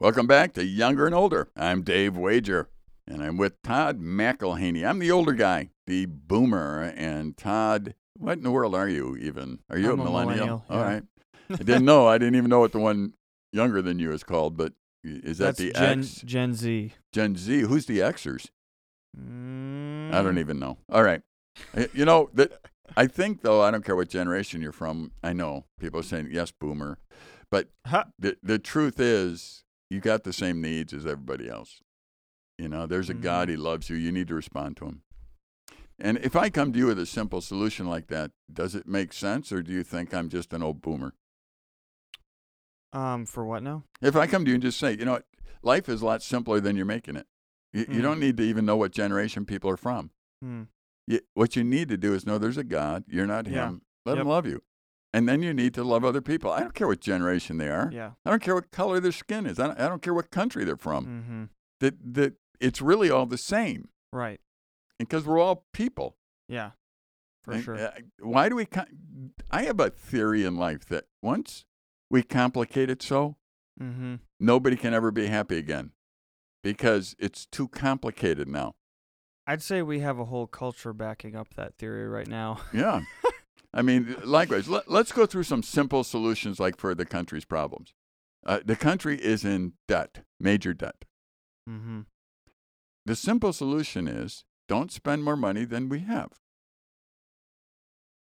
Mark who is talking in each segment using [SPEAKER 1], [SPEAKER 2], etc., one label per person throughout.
[SPEAKER 1] Welcome back to Younger and Older. I'm Dave Wager, and I'm with Todd McElhaney. I'm the older guy, the boomer, and Todd. What in the world are you even? Are you
[SPEAKER 2] I'm
[SPEAKER 1] a millennial?
[SPEAKER 2] millennial, yeah.
[SPEAKER 1] right. I didn't know. I didn't even know what the one younger than you is called. But is that
[SPEAKER 2] That's
[SPEAKER 1] the
[SPEAKER 2] Gen,
[SPEAKER 1] X?
[SPEAKER 2] Gen Z.
[SPEAKER 1] Gen Z? Who's the Xers?
[SPEAKER 2] Mm,
[SPEAKER 1] I don't even know. All right. You know that. I think though. I don't care what generation you're from. I know people are saying yes, boomer, but
[SPEAKER 2] Ha.
[SPEAKER 1] the the truth is you got the same needs as everybody else. You know, there's a God,
[SPEAKER 2] Mhm.
[SPEAKER 1] He loves you. You need to respond to Him. And if I come to you with a simple solution like that, does it make sense, or do you think I'm just an old boomer?
[SPEAKER 2] Um, for what now?
[SPEAKER 1] If I come to you and just say, you know what, life is a lot simpler than you're making it. You, you
[SPEAKER 2] Mhm.
[SPEAKER 1] don't need to even know what generation people are from.
[SPEAKER 2] Hmm.
[SPEAKER 1] You, what you need to do is know there's a God. You're not
[SPEAKER 2] Yeah.
[SPEAKER 1] Him. Let Him love you. And then you need to love other people. I don't care what generation they are.
[SPEAKER 2] Yeah.
[SPEAKER 1] I don't care what color their skin is. I don't, I don't care what country they're from.
[SPEAKER 2] Mm-hmm.
[SPEAKER 1] That that it's really all the same
[SPEAKER 2] Right.
[SPEAKER 1] because we're all people.
[SPEAKER 2] Yeah. For
[SPEAKER 1] And,
[SPEAKER 2] sure.
[SPEAKER 1] uh, why do we? Com- I have a theory in life that once we complicate it so,
[SPEAKER 2] mm-hmm.
[SPEAKER 1] nobody can ever be happy again because it's too complicated now.
[SPEAKER 2] I'd say we have a whole culture backing up that theory right now.
[SPEAKER 1] Yeah. I mean, likewise, let, let's go through some simple solutions like for the country's problems. Uh, the country is in debt, major debt.
[SPEAKER 2] mm-hmm.
[SPEAKER 1] The simple solution is don't spend more money than we have.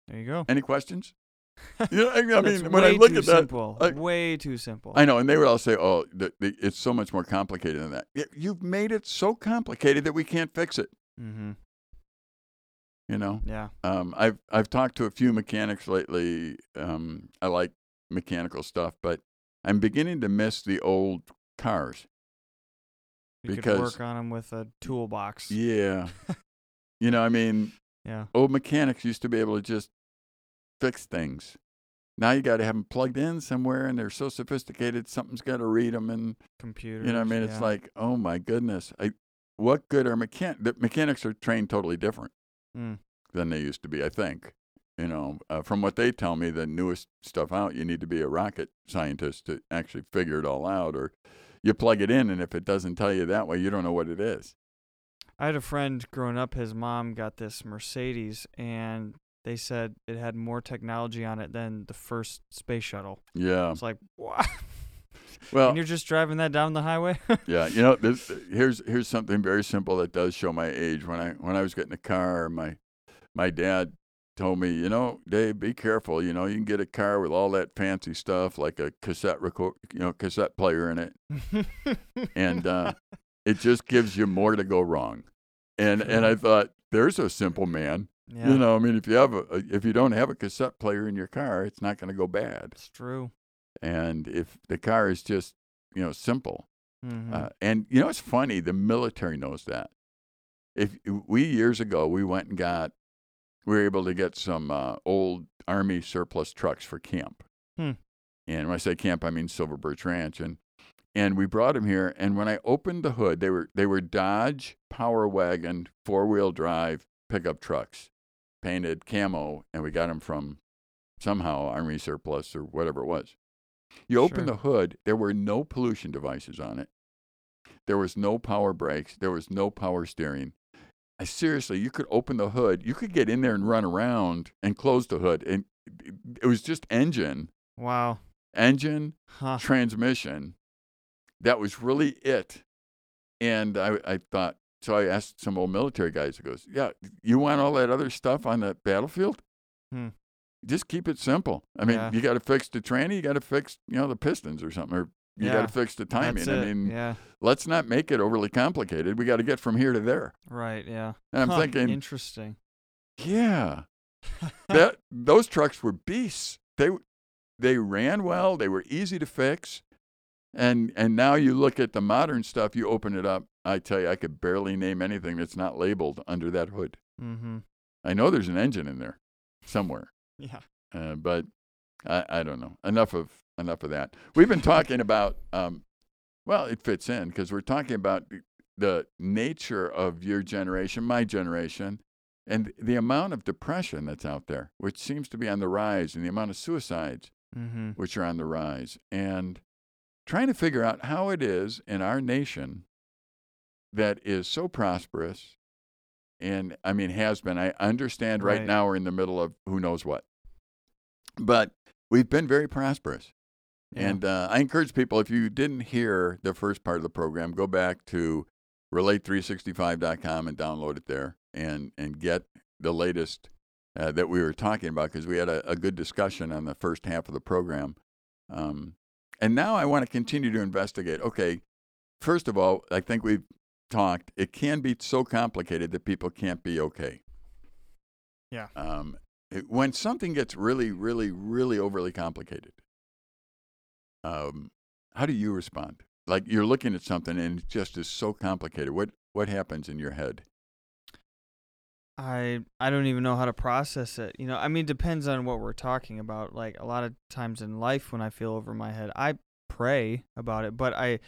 [SPEAKER 2] There you go.
[SPEAKER 1] Any questions? You know, I, I mean, when I look at that,
[SPEAKER 2] simple.
[SPEAKER 1] I-
[SPEAKER 2] way too simple.
[SPEAKER 1] I know, and they would all say, "Oh, the, the, it's so much more complicated than that." You've made it so complicated that we can't fix it.
[SPEAKER 2] mm-hmm.
[SPEAKER 1] You know,
[SPEAKER 2] Yeah.
[SPEAKER 1] um, I've I've talked to a few mechanics lately. Um, I like mechanical stuff, but I'm beginning to miss the old cars.
[SPEAKER 2] You
[SPEAKER 1] Because-
[SPEAKER 2] could work on them with a toolbox.
[SPEAKER 1] Yeah, you know, I mean,
[SPEAKER 2] Yeah.
[SPEAKER 1] old mechanics used to be able to just fix things. Now you got to have them plugged in somewhere, and they're so sophisticated. Something's got to read them, and
[SPEAKER 2] computer
[SPEAKER 1] You know, what I mean, it's like, oh my goodness, I, what good are mechan? The mechanics are trained totally different
[SPEAKER 2] Mm.
[SPEAKER 1] than they used to be. I think, you know, uh, from what they tell me, the newest stuff out, you need to be a rocket scientist to actually figure it all out, or you plug it in, and if it doesn't tell you that way, you don't know what it is.
[SPEAKER 2] I had a friend growing up. His mom got this Mercedes, and they said it had more technology on it than the first space shuttle.
[SPEAKER 1] Yeah.
[SPEAKER 2] It's like, what?
[SPEAKER 1] Well,
[SPEAKER 2] and you're just driving that down the highway?
[SPEAKER 1] yeah, you know, this, here's here's something very simple that does show my age. When I when I was getting a car, my my dad told me, you know, Dave, be careful. You know, you can get a car with all that fancy stuff like a cassette record, you know, cassette player in it, and uh, it just gives you more to go wrong. And and I thought, there's a simple man.
[SPEAKER 2] yeah,
[SPEAKER 1] You know, I mean, if you have a if you don't have a cassette player in your car, it's not going to go bad.
[SPEAKER 2] it's true.
[SPEAKER 1] And if the car is just you know simple,
[SPEAKER 2] hmm
[SPEAKER 1] uh, and you know, it's funny. The military knows that. If we years ago we went and got, we were able to get some uh, old army surplus trucks for camp.
[SPEAKER 2] Hmm.
[SPEAKER 1] And when I say camp, I mean Silver Birch Ranch, and and we brought them here. And when I opened the hood, they were they were Dodge Power Wagon four wheel drive pickup trucks, painted camo, and we got them from somehow army surplus or whatever it was. You open
[SPEAKER 2] Sure.
[SPEAKER 1] the hood, there were no pollution devices on it. There was no power brakes. There was no power steering. I seriously, you could open the hood. You could get in there and run around and close the hood. And it- was just engine,
[SPEAKER 2] Wow.
[SPEAKER 1] engine,
[SPEAKER 2] Huh.
[SPEAKER 1] transmission. That was really it. And I, I thought, so I asked some old military guys, he goes, Yeah, you want all that other stuff on the battlefield?
[SPEAKER 2] Hmm.
[SPEAKER 1] Just keep it simple. I mean,
[SPEAKER 2] Yeah.
[SPEAKER 1] you got to fix the tranny, you got to fix, you know, the pistons or something, or you got to fix the timing. I mean,
[SPEAKER 2] yeah.
[SPEAKER 1] let's not make it overly complicated. We got to get from here to there.
[SPEAKER 2] Right. Yeah.
[SPEAKER 1] And I'm
[SPEAKER 2] Huh,
[SPEAKER 1] thinking,
[SPEAKER 2] Interesting.
[SPEAKER 1] yeah, that those trucks were beasts. They they ran well. They were easy to fix. And and now you look at the modern stuff. You open it up. I tell you, I could barely name anything that's not labeled under that hood.
[SPEAKER 2] mm-hmm.
[SPEAKER 1] I know there's an engine in there somewhere,
[SPEAKER 2] Yeah.
[SPEAKER 1] uh, but I, I don't know. Enough of enough of that. We've been talking about. Um, well, it fits in because we're talking about the- nature of your generation, my generation, and the amount of depression that's out there, which seems to be on the rise, and the amount of suicides,
[SPEAKER 2] Mm-hmm.
[SPEAKER 1] which are on the rise. And trying to figure out how it is in our nation that is so prosperous and I mean has been. I understand right,
[SPEAKER 2] Right.
[SPEAKER 1] now we're in the middle of who knows what. But we've been very prosperous.
[SPEAKER 2] Yeah.
[SPEAKER 1] And uh, I encourage people if you didn't hear the first part of the program, go back to relate365.com and download it there and and get the latest uh, that we were talking about because we had a, a good discussion on the first half of the program. Um, and now I want to continue to investigate. Okay, first of all, I think we've talked. It can be so complicated that people can't be okay.
[SPEAKER 2] Yeah.
[SPEAKER 1] Um, it- when something gets really, really, really overly complicated, um, how do you respond? Like you're looking at something and it just is so complicated. What what happens in your head?
[SPEAKER 2] I I don't even know how to process it. You know, I mean, it depends on what we're talking about. Like a lot of times in life, when I feel over my head, I pray about it. But I,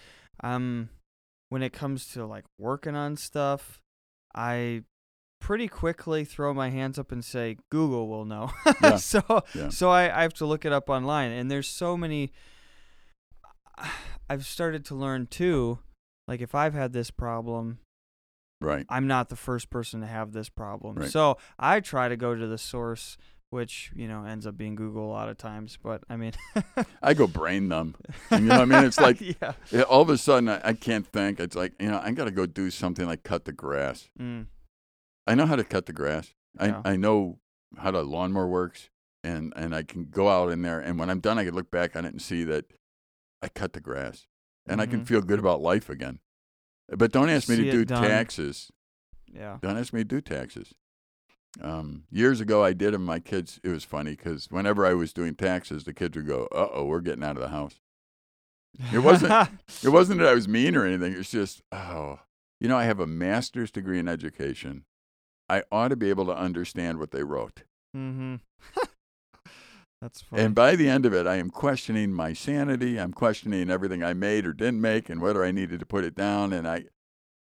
[SPEAKER 2] um, when it comes to like working on stuff, I pretty quickly throw my hands up and say Google will know.
[SPEAKER 1] Yeah.
[SPEAKER 2] so
[SPEAKER 1] Yeah.
[SPEAKER 2] so I, I have to look it up online, and there's so many. I've started to learn too. Like if I've had this problem,
[SPEAKER 1] Right.
[SPEAKER 2] I'm not the first person to have this problem.
[SPEAKER 1] Right.
[SPEAKER 2] So I try to go to the source, which, you know, ends up being Google a lot of times. But I mean,
[SPEAKER 1] I go brain numb. You know what I mean? It's like
[SPEAKER 2] yeah.
[SPEAKER 1] all of a sudden I, I can't think. It's like you know I got to go do something like cut the grass.
[SPEAKER 2] Mm,
[SPEAKER 1] I know how to cut the grass.
[SPEAKER 2] Yeah.
[SPEAKER 1] I I know how the lawnmower works, and and I can go out in there, and when I'm done, I can look back on it and see that I cut the grass, and I can
[SPEAKER 2] Mhm.
[SPEAKER 1] feel good about life again. But don't ask me
[SPEAKER 2] See
[SPEAKER 1] to do
[SPEAKER 2] done.
[SPEAKER 1] taxes.
[SPEAKER 2] yeah.
[SPEAKER 1] Don't ask me to do taxes. Um, years ago, I did them. My kids, it was funny because whenever I was doing taxes, the kids would go, "Uh oh, we're getting out of the house." It wasn't- It wasn't that I was mean or anything. It's just, oh, you know, I have a master's degree in education. I ought to be able to understand what they wrote.
[SPEAKER 2] mm-hmm. That's funny.
[SPEAKER 1] And by the end of it, I am questioning my sanity. I'm questioning everything I made or didn't make and whether I needed to put it down. And I,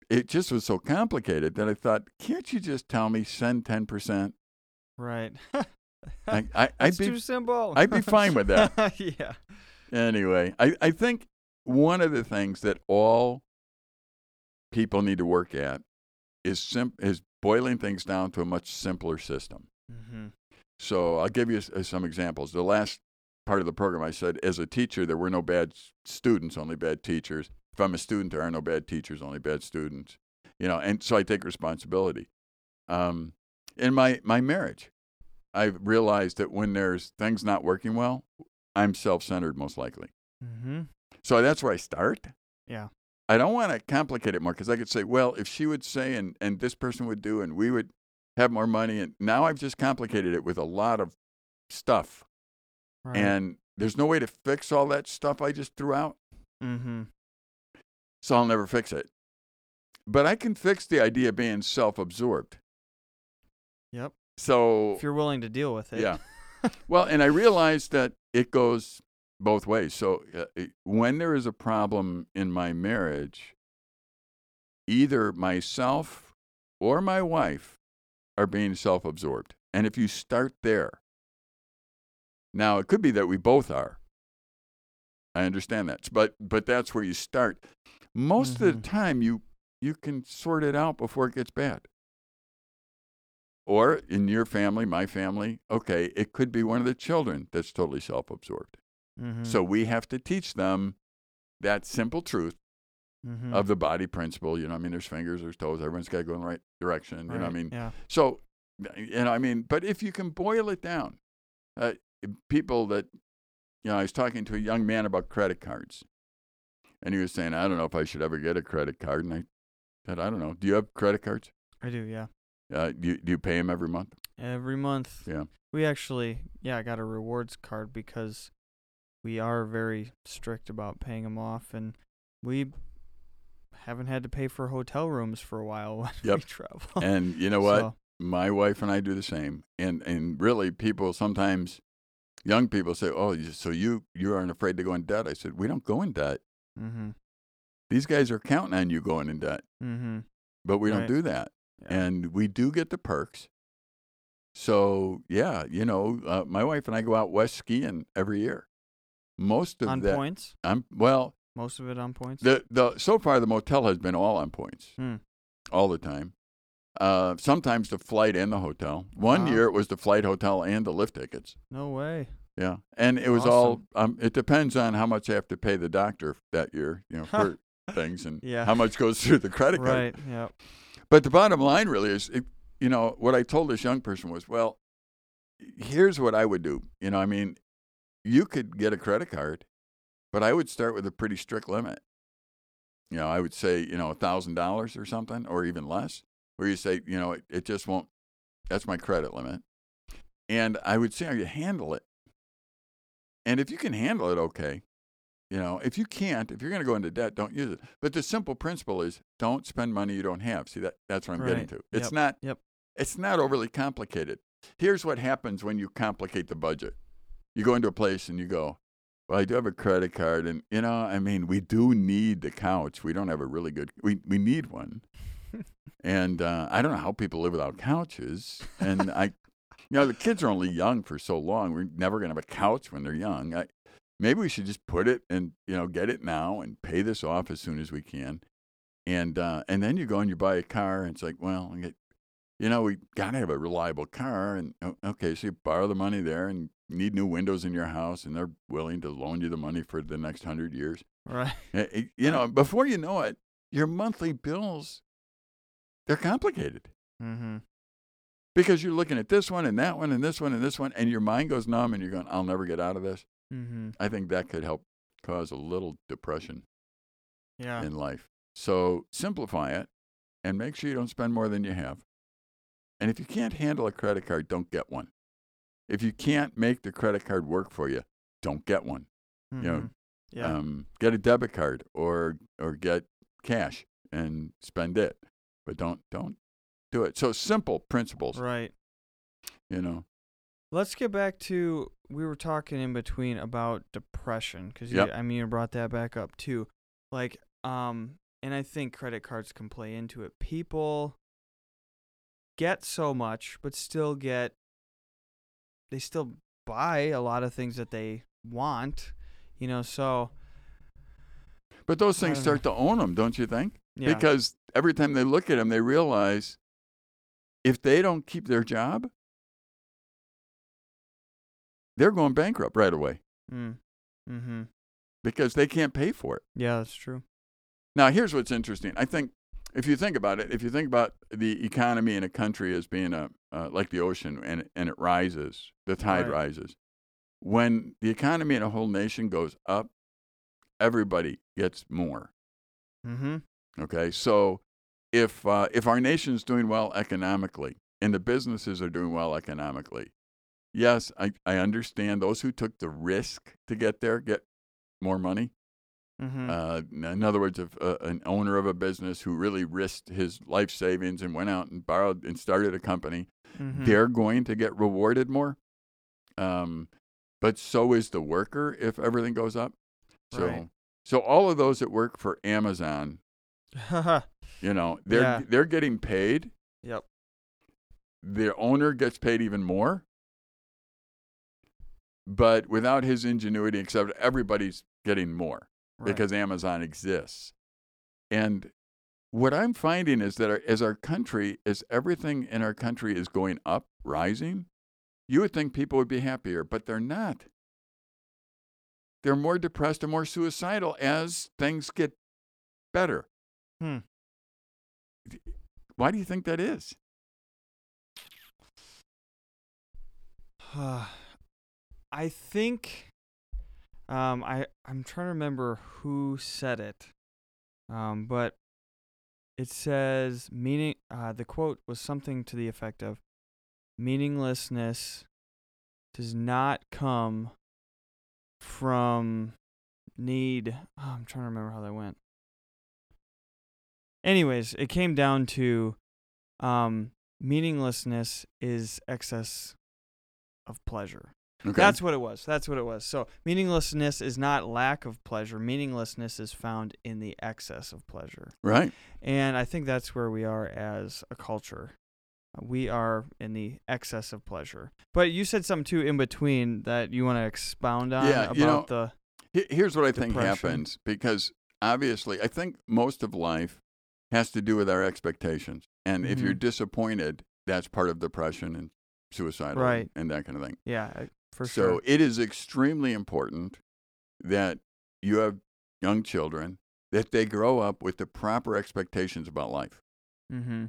[SPEAKER 1] it just was so complicated that I thought, can't you just tell me send 10%?
[SPEAKER 2] right.
[SPEAKER 1] I, I, I'd
[SPEAKER 2] it's
[SPEAKER 1] be,
[SPEAKER 2] too simple.
[SPEAKER 1] I'd be fine with that.
[SPEAKER 2] yeah.
[SPEAKER 1] anyway, I, I think one of the things that all people need to work at is sim- is boiling things down to a much simpler system.
[SPEAKER 2] Mm-hmm.
[SPEAKER 1] So I'll give you s- uh, some examples. The last part of the program, I said, as a teacher, there were no bad students, only bad teachers. If I'm a student, there are no bad teachers, only bad students. You know, and so I take responsibility. Um, in my my marriage, I've realized that when there's things not working well, I'm self-centered most likely.
[SPEAKER 2] Mm-hmm.
[SPEAKER 1] So that's where I start.
[SPEAKER 2] Yeah.
[SPEAKER 1] I don't want to complicate it more because I could say, well, if she would say and, and this person would do and we would have more money. And now I've just complicated it with a lot of stuff.
[SPEAKER 2] Right.
[SPEAKER 1] And there's no way to fix all that stuff I just threw out.
[SPEAKER 2] mm-hmm.
[SPEAKER 1] So I'll never fix it. But I can fix the idea of being self absorbed.
[SPEAKER 2] Yep.
[SPEAKER 1] So,
[SPEAKER 2] If you're willing to deal with it.
[SPEAKER 1] yeah. well, and I realized that it goes both ways. So uh, it- when there is a problem in my marriage, either myself or my wife are being self absorbed. And if you start there, now it could be that we both are. I understand that. But but that's where you start. Most of
[SPEAKER 2] Mhm.
[SPEAKER 1] the time you you can sort it out before it gets bad. Or in your family, my family, okay, it could be one of the children that's totally self absorbed.
[SPEAKER 2] Mm-hmm.
[SPEAKER 1] So we have to teach them that simple truth
[SPEAKER 2] mm-hmm.
[SPEAKER 1] of the body principle. You know, I mean, there's fingers, there's toes, everyone's got to go in the right direction. You know, what I mean,
[SPEAKER 2] yeah.
[SPEAKER 1] so, you know, I mean, but if you can boil it down, uh, people that, you know, I was talking to a young man about credit cards, and he was saying, I don't know if I should ever get a credit card. And I said, I don't know. Do you have credit cards?
[SPEAKER 2] I do, yeah.
[SPEAKER 1] Uh, do, you, do you pay them every month?
[SPEAKER 2] Every month.
[SPEAKER 1] Yeah.
[SPEAKER 2] We actually, yeah, I got a rewards card because we are very strict about paying them off, and we haven't had to pay for hotel rooms for a while when we
[SPEAKER 1] Yep.
[SPEAKER 2] travel.
[SPEAKER 1] And you know what?
[SPEAKER 2] So,
[SPEAKER 1] my wife and I do the same. And and really, people sometimes, young people say, "Oh, so you you aren't afraid to go in debt?" I said, "We don't go in debt.
[SPEAKER 2] Mm-hmm.
[SPEAKER 1] These guys are counting on you going in debt,
[SPEAKER 2] Mm-hmm.
[SPEAKER 1] but we don't do that,
[SPEAKER 2] Yeah.
[SPEAKER 1] and we do get the perks." So yeah, you know, uh, my wife and I go out west skiing every year. most of
[SPEAKER 2] on
[SPEAKER 1] that.
[SPEAKER 2] points.
[SPEAKER 1] I'm well.
[SPEAKER 2] Most of it on points.
[SPEAKER 1] The the so far the motel has been all on points,
[SPEAKER 2] Hmm.
[SPEAKER 1] all the time. Uh, sometimes the flight and the hotel. One
[SPEAKER 2] Wow.
[SPEAKER 1] year it was the flight, hotel, and the lift tickets.
[SPEAKER 2] no way.
[SPEAKER 1] Yeah, and it was all. Um, it depends on how much I have to pay the doctor that year, you know, for things, and
[SPEAKER 2] Yeah.
[SPEAKER 1] how much goes through the credit card.
[SPEAKER 2] Right. Yep.
[SPEAKER 1] But the bottom line really is, it, you know, what I told this young person was, well, here's what I would do. You know, I mean, you could get a credit card, but I would start with a pretty strict limit. You know, I would say, you know, a thousand dollars or something, or even less, where you say, you know, it, it just won't. That's my credit limit, and I would see how you handle it. And if you can handle it, okay. You know, if you can't, if you're going to go into debt, don't use it. But the simple principle is don't spend money you don't have. See that that's what I'm getting to. It's
[SPEAKER 2] Yep.
[SPEAKER 1] not
[SPEAKER 2] Yep.
[SPEAKER 1] it's not overly complicated. Here's what happens when you complicate the budget. You go into a place and you go, "Well, I do have a credit card and you know, I mean, we do need the couch. We don't have a really good we we need one." and uh, I don't know how people live without couches. And I you know, the kids are only young for so long. We're never going to have a couch when they're young. I, maybe we should just put it and you know get it now and pay this off as soon as we can and uh and then you go and you buy a car and it's like well get, you know we gotta have a reliable car and okay so you borrow the money there and need new windows in your house and they're willing to loan you the money for the next hundred years
[SPEAKER 2] Right.
[SPEAKER 1] Eh, eh, you know before you know it your monthly bills they're complicated
[SPEAKER 2] Mm-hmm.
[SPEAKER 1] Because you're looking at this one and that one and this one and this one and your mind goes numb and you're going i'll never get out of this
[SPEAKER 2] Mm-hmm.
[SPEAKER 1] i think that could help cause a little depression
[SPEAKER 2] Yeah.
[SPEAKER 1] in life. So simplify it and make sure you don't spend more than you have. And if you can't handle a credit card, don't get one. If you can't make the credit card work for you, don't get one.
[SPEAKER 2] Mhm.
[SPEAKER 1] know,
[SPEAKER 2] Yeah.
[SPEAKER 1] Um, get a debit card or or get cash and spend it, but don't don't do it. So simple principles,
[SPEAKER 2] right.
[SPEAKER 1] you know.
[SPEAKER 2] Let's get back to we were talking in between about depression because
[SPEAKER 1] Yep.
[SPEAKER 2] I mean you brought that back up too, like um, and I think credit cards can play into it. People get so much, but still get they still buy a lot of things that they want, you know. So
[SPEAKER 1] But those things
[SPEAKER 2] don't know.
[SPEAKER 1] start to own them, don't you think?
[SPEAKER 2] yeah,
[SPEAKER 1] Because every time they look at them, they realize if they don't keep their job, they're going bankrupt right away
[SPEAKER 2] mm, mm-hmm.
[SPEAKER 1] because they can't pay for it.
[SPEAKER 2] yeah, that's true.
[SPEAKER 1] Now, here's what's interesting. I think if you think about it, if you think about the economy in a country as being a uh, like the ocean and and it rises, the tide
[SPEAKER 2] Right.
[SPEAKER 1] rises. When the economy in a whole nation goes up, everybody gets more.
[SPEAKER 2] Mm-hmm.
[SPEAKER 1] Okay, so if uh, if our nation's doing well economically and the businesses are doing well economically, yes, I, I understand those who took the risk to get there get more money.
[SPEAKER 2] Mm-hmm.
[SPEAKER 1] Uh, in other words, if uh, an owner of a business who really risked his life savings and went out and borrowed and started a company,
[SPEAKER 2] mm-hmm.
[SPEAKER 1] they're going to get rewarded more. Um, but so is the worker if everything goes up. So,
[SPEAKER 2] Right.
[SPEAKER 1] so all of those that work for Amazon, you know, they're
[SPEAKER 2] Yeah.
[SPEAKER 1] they're getting paid.
[SPEAKER 2] yep.
[SPEAKER 1] The owner gets paid even more. But without his ingenuity, except everybody's getting more
[SPEAKER 2] Right.
[SPEAKER 1] because Amazon exists. And what I'm finding is that our, as our country, as everything in our country is going up, rising, you would think people would be happier, but they're not. They're more depressed and more suicidal as things get better.
[SPEAKER 2] Hmm.
[SPEAKER 1] Why do you think that is?
[SPEAKER 2] I think um I I'm trying to remember who said it. Um but it says meaning uh the quote was something to the effect of meaninglessness does not come from need oh, I'm trying to remember how that went. Anyways, it came down to um meaninglessness is excess of pleasure.
[SPEAKER 1] Okay.
[SPEAKER 2] That's what it was. That's what it was. So meaninglessness is not lack of pleasure. Meaninglessness is found in the excess of pleasure.
[SPEAKER 1] right.
[SPEAKER 2] And I think that's where we are as a culture. We are in the excess of pleasure. But you said something too in between that you want to expound on
[SPEAKER 1] Yeah,
[SPEAKER 2] about
[SPEAKER 1] you know,
[SPEAKER 2] the
[SPEAKER 1] Here's what I think happens because obviously, I think most of life has to do with our expectations. And if you're
[SPEAKER 2] Mhm.
[SPEAKER 1] disappointed, that's part of depression and suicidal
[SPEAKER 2] Right.
[SPEAKER 1] and that kind of thing.
[SPEAKER 2] Yeah, for
[SPEAKER 1] so
[SPEAKER 2] sure.
[SPEAKER 1] it is extremely important that you have young children that they grow up with the proper expectations about life.
[SPEAKER 2] Mm-hmm.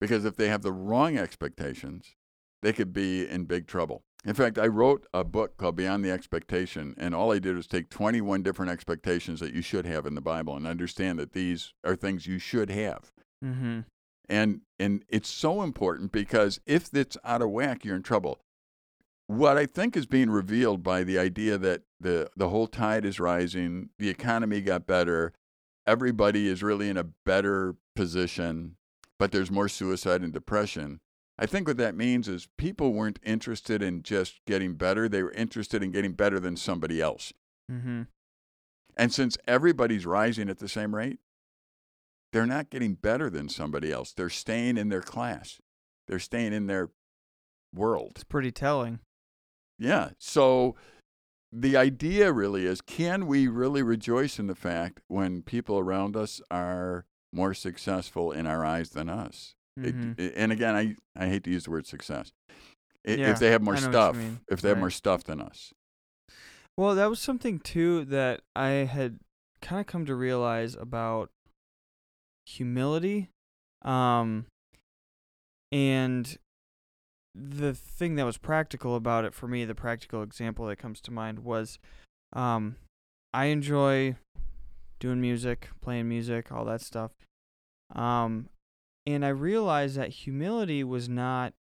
[SPEAKER 1] Because if they have the wrong expectations, they could be in big trouble. In fact, I wrote a book called Beyond the Expectation, and all I did was take 21 different expectations that you should have in the Bible and understand that these are things you should have.
[SPEAKER 2] Mm-hmm.
[SPEAKER 1] And and it's so important because if it's out of whack, you're in trouble. What I think is being revealed by the idea that the the whole tide is rising, the economy got better, everybody is really in a better position, but there's more suicide and depression. I think what that means is people weren't interested in just getting better, they were interested in getting better than somebody else.
[SPEAKER 2] Mm-hmm.
[SPEAKER 1] And since everybody's rising at the same rate, they're not getting better than somebody else. They're staying in their class. They're staying in their world.
[SPEAKER 2] It's pretty telling.
[SPEAKER 1] Yeah. So the idea really is can we really rejoice in the fact when people around us are more successful in our eyes than us?
[SPEAKER 2] Mhm.
[SPEAKER 1] it- and again, I, I hate to use the word success.
[SPEAKER 2] Yeah,
[SPEAKER 1] if they have more
[SPEAKER 2] I know what you
[SPEAKER 1] stuff, if they have
[SPEAKER 2] Right.
[SPEAKER 1] more stuff than us.
[SPEAKER 2] Well, that was something too that I had kind of come to realize about humility. Um and the thing that was practical about it for me, the practical example that comes to mind was um I enjoy doing music, playing music, all that stuff. Um and I realized that humility was not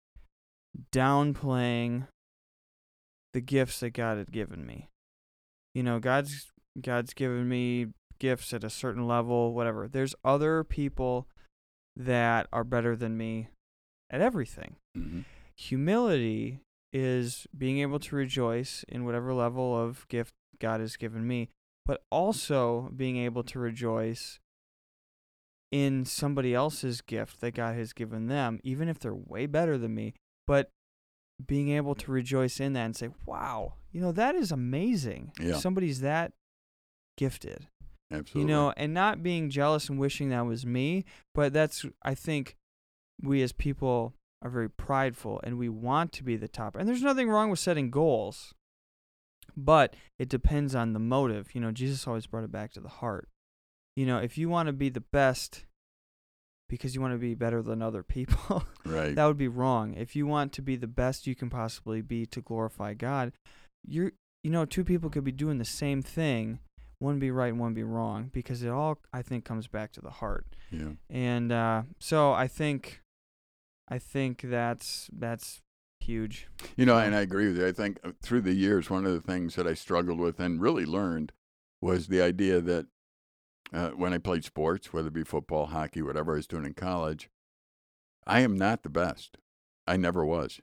[SPEAKER 2] downplaying the gifts that God had given me. You know, God's God's given me gifts at a certain level, whatever. There's other people that are better than me at everything.
[SPEAKER 1] Mhm.
[SPEAKER 2] Humility is being able to rejoice in whatever level of gift God has given me, but also being able to rejoice in somebody else's gift that God has given them, even if they're way better than me, but being able to rejoice in that and say, wow, you know, that is amazing.
[SPEAKER 1] Yeah.
[SPEAKER 2] Somebody's that gifted
[SPEAKER 1] Absolutely.
[SPEAKER 2] you know and not being jealous and wishing that was me but that's i think we as people are very prideful and we want to be the top and there's nothing wrong with setting goals but it depends on the motive you know jesus always brought it back to the heart you know if you want to be the best because you want to be better than other people
[SPEAKER 1] right.
[SPEAKER 2] that would be wrong if you want to be the best you can possibly be to glorify god you're you know two people could be doing the same thing one be right and one be wrong because it all i think comes back to the heart
[SPEAKER 1] yeah.
[SPEAKER 2] and uh, so i think i think that's that's huge
[SPEAKER 1] You know, and I agree with you. I think uh, through the years, one of the things that I struggled with and really learned was the idea that uh, when I played sports, whether it be football, hockey, whatever I was doing in college, I am not the best. I never was.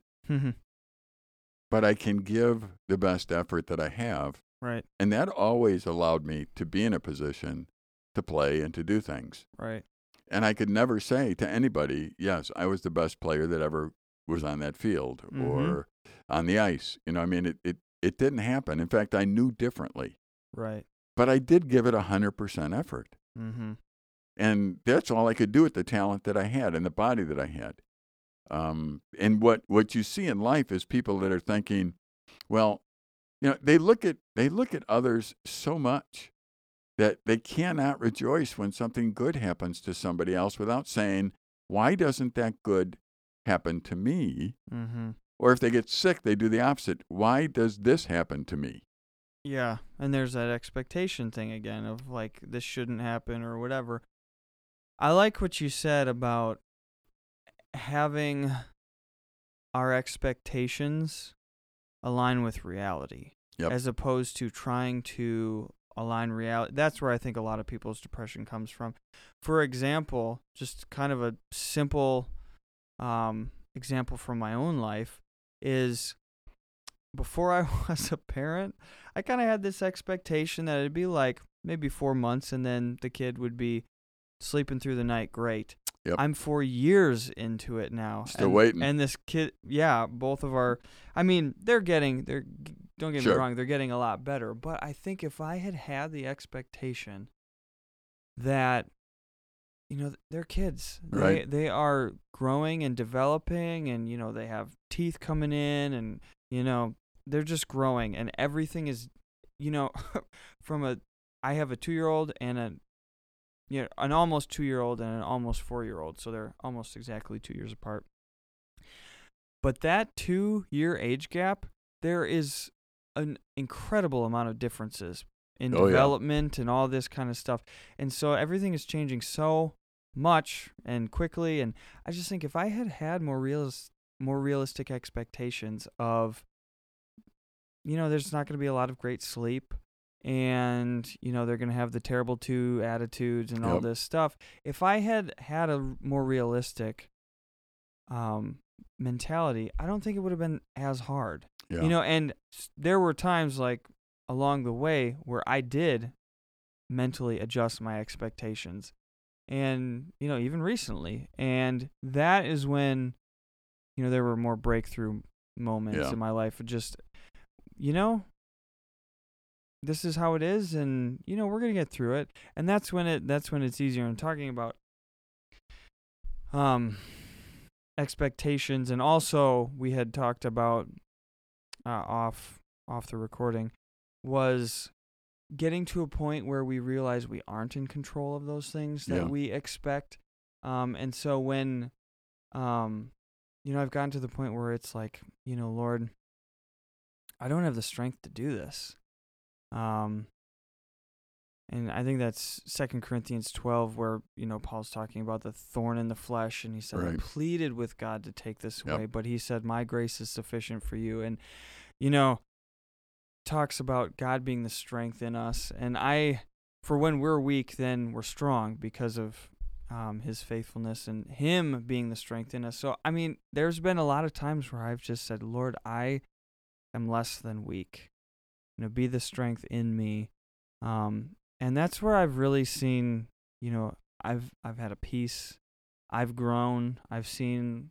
[SPEAKER 1] But I can give the best effort that I have.
[SPEAKER 2] right
[SPEAKER 1] And that always allowed me to be in a position to play and to do things.
[SPEAKER 2] right
[SPEAKER 1] And I could never say to anybody, yes, I was the best player that ever was on that field
[SPEAKER 2] Mhm.
[SPEAKER 1] or on the ice. You know, I mean, it, it, it didn't happen. In fact, I knew differently,
[SPEAKER 2] right
[SPEAKER 1] but I did give it 100% effort.
[SPEAKER 2] mm-hmm
[SPEAKER 1] And that's all I could do with the talent that I had and the body that I had. Um, and what, what you see in life is people that are thinking, well, you know, they look at they look at others so much that they cannot rejoice when something good happens to somebody else without saying, why doesn't that good happen to me?
[SPEAKER 2] mm-hmm
[SPEAKER 1] Or if they get sick, they do the opposite. Why does this happen to me?
[SPEAKER 2] Yeah and there's that expectation thing again of like this shouldn't happen or whatever i like what you said about having our expectations align with reality
[SPEAKER 1] Yep.
[SPEAKER 2] as opposed to trying to align reality that's where i think a lot of people's depression comes from for example just kind of a simple um, example from my own life is before i was a parent i kind of had this expectation that it'd be like maybe four months and then the kid would be sleeping through the night great
[SPEAKER 1] Yep.
[SPEAKER 2] i'm four years into it now
[SPEAKER 1] Still
[SPEAKER 2] and,
[SPEAKER 1] waiting.
[SPEAKER 2] and this kid yeah both of our i mean they're getting they're don't get
[SPEAKER 1] Sure.
[SPEAKER 2] me wrong, they're getting a lot better. But I think if I had had the expectation that, you know, they're kids,
[SPEAKER 1] Right.
[SPEAKER 2] they they are growing and developing, and you know they have teeth coming in, and you know they're just growing, and everything is, you know, from a, I have a two year old and a, you know, an almost two year old and an almost four year old, so they're almost exactly two years apart. But that two year age gap, there is an incredible amount of differences in
[SPEAKER 1] Oh, yeah.
[SPEAKER 2] development and all this kind of stuff. And so everything is changing so much and quickly. And I just think if I had had more realis- more realistic expectations of, you know, there's not going to be a lot of great sleep. And you know they're gonna have the terrible two attitudes and all
[SPEAKER 1] Yep.
[SPEAKER 2] this stuff. If I had had a more realistic um, mentality, I don't think it would have been as hard.
[SPEAKER 1] Yeah.
[SPEAKER 2] You know, and there were times like along the way where I did mentally adjust my expectations. And, you know, even recently. And that is when, you know, there were more breakthrough moments
[SPEAKER 1] Yeah.
[SPEAKER 2] in my life. Just, you know, this is how it is and you know we're gonna get through it. And that's when it that's when it's easier. I'm talking about um expectations and also we had talked about uh, off off the recording was getting to a point where we realize we aren't in control of those things that
[SPEAKER 1] Yeah.
[SPEAKER 2] we expect. Um and so when um you know i've gotten to the point where it's like you know lord i don't have the strength to do this um and I think that's Second Corinthians twelve, where you know Paul's talking about the thorn in the flesh, and he said, "I pleaded with God to take this
[SPEAKER 1] Yep.
[SPEAKER 2] away, but He said, My grace is sufficient for you." And you know, talks about God being the strength in us, and I, for when we're weak, then we're strong because of um, His faithfulness and Him being the strength in us. So I mean, there's been a lot of times where I've just said, "Lord, I am less than weak. You know, be the strength in me." Um, and that's where I've really seen, you know, I've I've had a peace. I've grown. I've seen,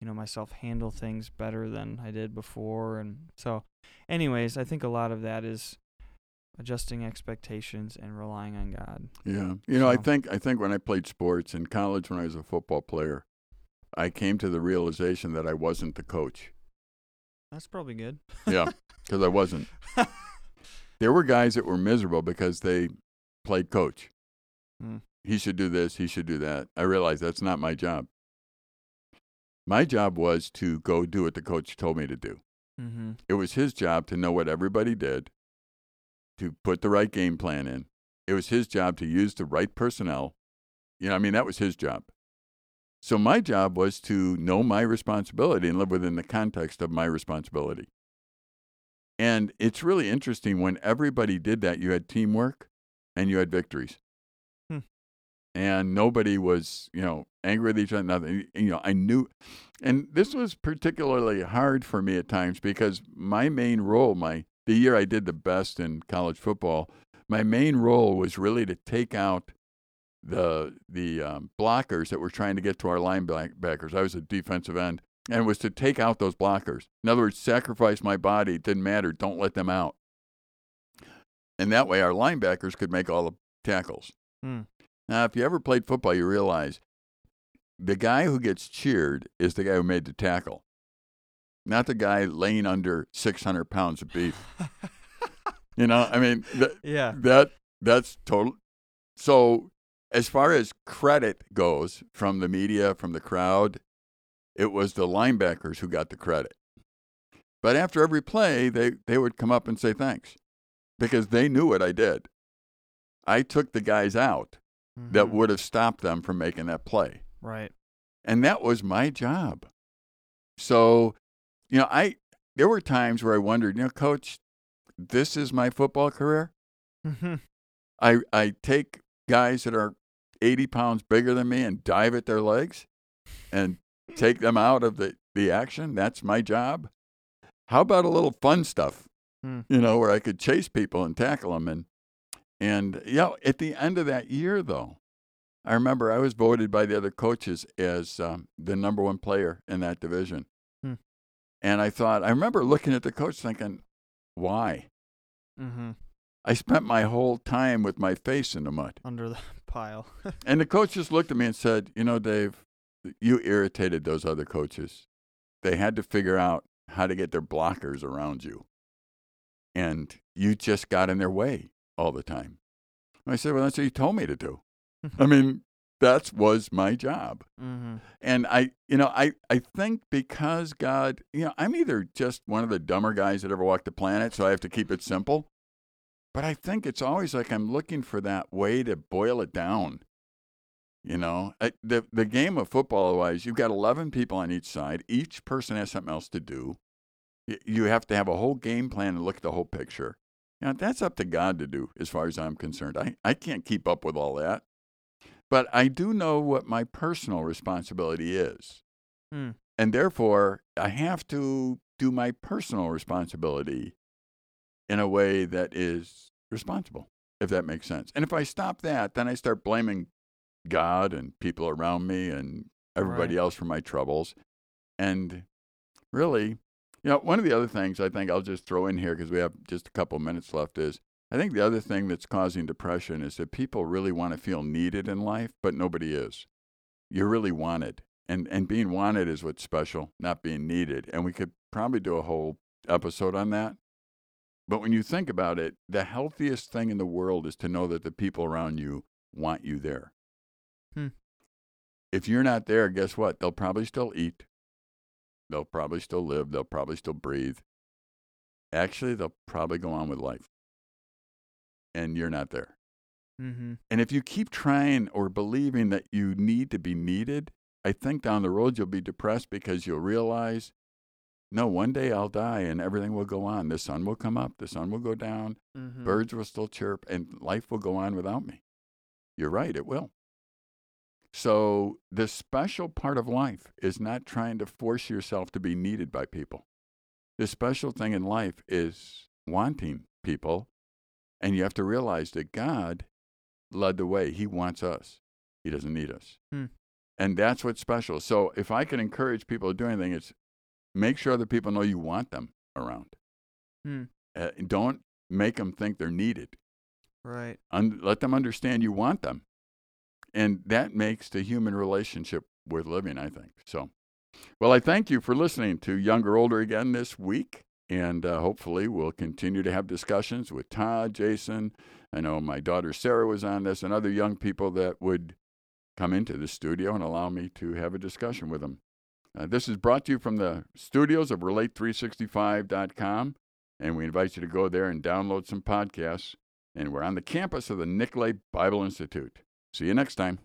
[SPEAKER 2] you know, myself handle things better than I did before, and so, anyways, I think a lot of that is adjusting expectations and relying on God.
[SPEAKER 1] Yeah. You know, I think I think when I played sports in college when I was a football player, I came to the realization that I wasn't the coach.
[SPEAKER 2] That's probably good.
[SPEAKER 1] Yeah, because I wasn't. There were guys that were miserable because they played coach.
[SPEAKER 2] Hmm.
[SPEAKER 1] He should do this, he should do that. I realized that's not my job. My job was to go do what the coach told me to do.
[SPEAKER 2] mm-hmm.
[SPEAKER 1] It was his job to know what everybody did, to put the right game plan in. It was his job to use the right personnel. You know, I mean, that was his job. So my job was to know my responsibility and live within the context of my responsibility. And it's really interesting when everybody did that, you had teamwork and you had victories.
[SPEAKER 2] Hmm.
[SPEAKER 1] And nobody was, you know, angry with each other, nothing. You know, I knew, and this was particularly hard for me at times because my main role, my the year I did the best in college football, my main role was really to take out the the um, blockers that were trying to get to our linebackers. I was a defensive end, and it was to take out those blockers. In other words, sacrifice my body. It didn't matter. Don't let them out. And that way, our linebackers could make all the tackles.
[SPEAKER 2] Hmm.
[SPEAKER 1] Now, if you ever played football, you realize the guy who gets cheered is the guy who made the tackle, not the guy laying under 600 pounds of beef. You know, I mean, th-
[SPEAKER 2] yeah.
[SPEAKER 1] that that's total. So, as far as credit goes from the media, from the crowd, it was the linebackers who got the credit. But after every play, they, they would come up and say thanks because they knew what I did. I took the guys out that
[SPEAKER 2] Mhm.
[SPEAKER 1] would have stopped them from making that play.
[SPEAKER 2] right.
[SPEAKER 1] And that was my job. So, you know, I there were times where I wondered, you know, coach, this is my football career.
[SPEAKER 2] Mhm.
[SPEAKER 1] I I take guys that are 80 pounds bigger than me and dive at their legs and take them out of the, the action. That's my job. How about a little fun stuff,
[SPEAKER 2] Hmm.
[SPEAKER 1] you know, where I could chase people and tackle them? And, and, you know, at the end of that year, though, I remember I was voted by the other coaches as um, the number one player in that division.
[SPEAKER 2] Hmm.
[SPEAKER 1] And I thought, I remember looking at the coach thinking, why?
[SPEAKER 2] Mm-hmm.
[SPEAKER 1] I spent my whole time with my face in the mud.
[SPEAKER 2] Under the pile.
[SPEAKER 1] And the coach just looked at me and said, You know, Dave, you irritated those other coaches. They had to figure out how to get their blockers around you. And you just got in their way all the time. I said, Well, that's what you told me to do. I mean, that was my job.
[SPEAKER 2] mm-hmm.
[SPEAKER 1] And I, you know, I, I think because God, you know, I'm either just one of the dumber guys that ever walked the planet, so I have to keep it simple. But I think it's always like I'm looking for that way to boil it down. You know, I, the the game of football, otherwise, you've got 11 people on each side. Each person has something else to do. You have to have a whole game plan and look at the whole picture. Know, that's up to God to do, as far as I'm concerned. I, I can't keep up with all that. But I do know what my personal responsibility is.
[SPEAKER 2] Hmm.
[SPEAKER 1] And therefore, I have to do my personal responsibility in a way that is responsible, if that makes sense. And if I stop that, then I start blaming God and people around me and everybody
[SPEAKER 2] Right.
[SPEAKER 1] else for my troubles. And really, you know, one of the other things I think I'll just throw in here because we have just a couple minutes left is I think the other thing that's causing depression is that people really want to feel needed in life, but nobody is. You're really wanted. And and being wanted is what's special, not being needed. And we could probably do a whole episode on that. But when you think about it, the healthiest thing in the world is to know that the people around you want you there.
[SPEAKER 2] Hmm.
[SPEAKER 1] If you're not there, guess what? They'll probably still eat. They'll probably still live. They'll probably still breathe. Actually, they'll probably go on with life. And you're not there.
[SPEAKER 2] Mm-hmm.
[SPEAKER 1] And if you keep trying or believing that you need to be needed, I think down the road you'll be depressed because you'll realize, no, one day I'll die and everything will go on. The sun will come up, the sun will go down,
[SPEAKER 2] Mm-hmm.
[SPEAKER 1] birds will still chirp, and life will go on without me. You're right, it will. So, the special part of life is not trying to force yourself to be needed by people. The special thing in life is wanting people, and you have to realize that God led the way. He wants us, He doesn't need us.
[SPEAKER 2] Hmm.
[SPEAKER 1] And that's what's special. So, if I can encourage people to do anything, it's make sure that people know you want them around.
[SPEAKER 2] Hmm.
[SPEAKER 1] Uh, don't make them think they're needed.
[SPEAKER 2] Right.
[SPEAKER 1] Un- let them understand you want them. And that makes the human relationship worth living, I think. So, well, I thank you for listening to Younger Older again this week. And uh, hopefully, we'll continue to have discussions with Todd, Jason. I know my daughter Sarah was on this, and other young people that would come into the studio and allow me to have a discussion with them. Uh, this is brought to you from the studios of Relate365.com, and we invite you to go there and download some podcasts. And we're on the campus of the Nicolet Bible Institute. See you next time.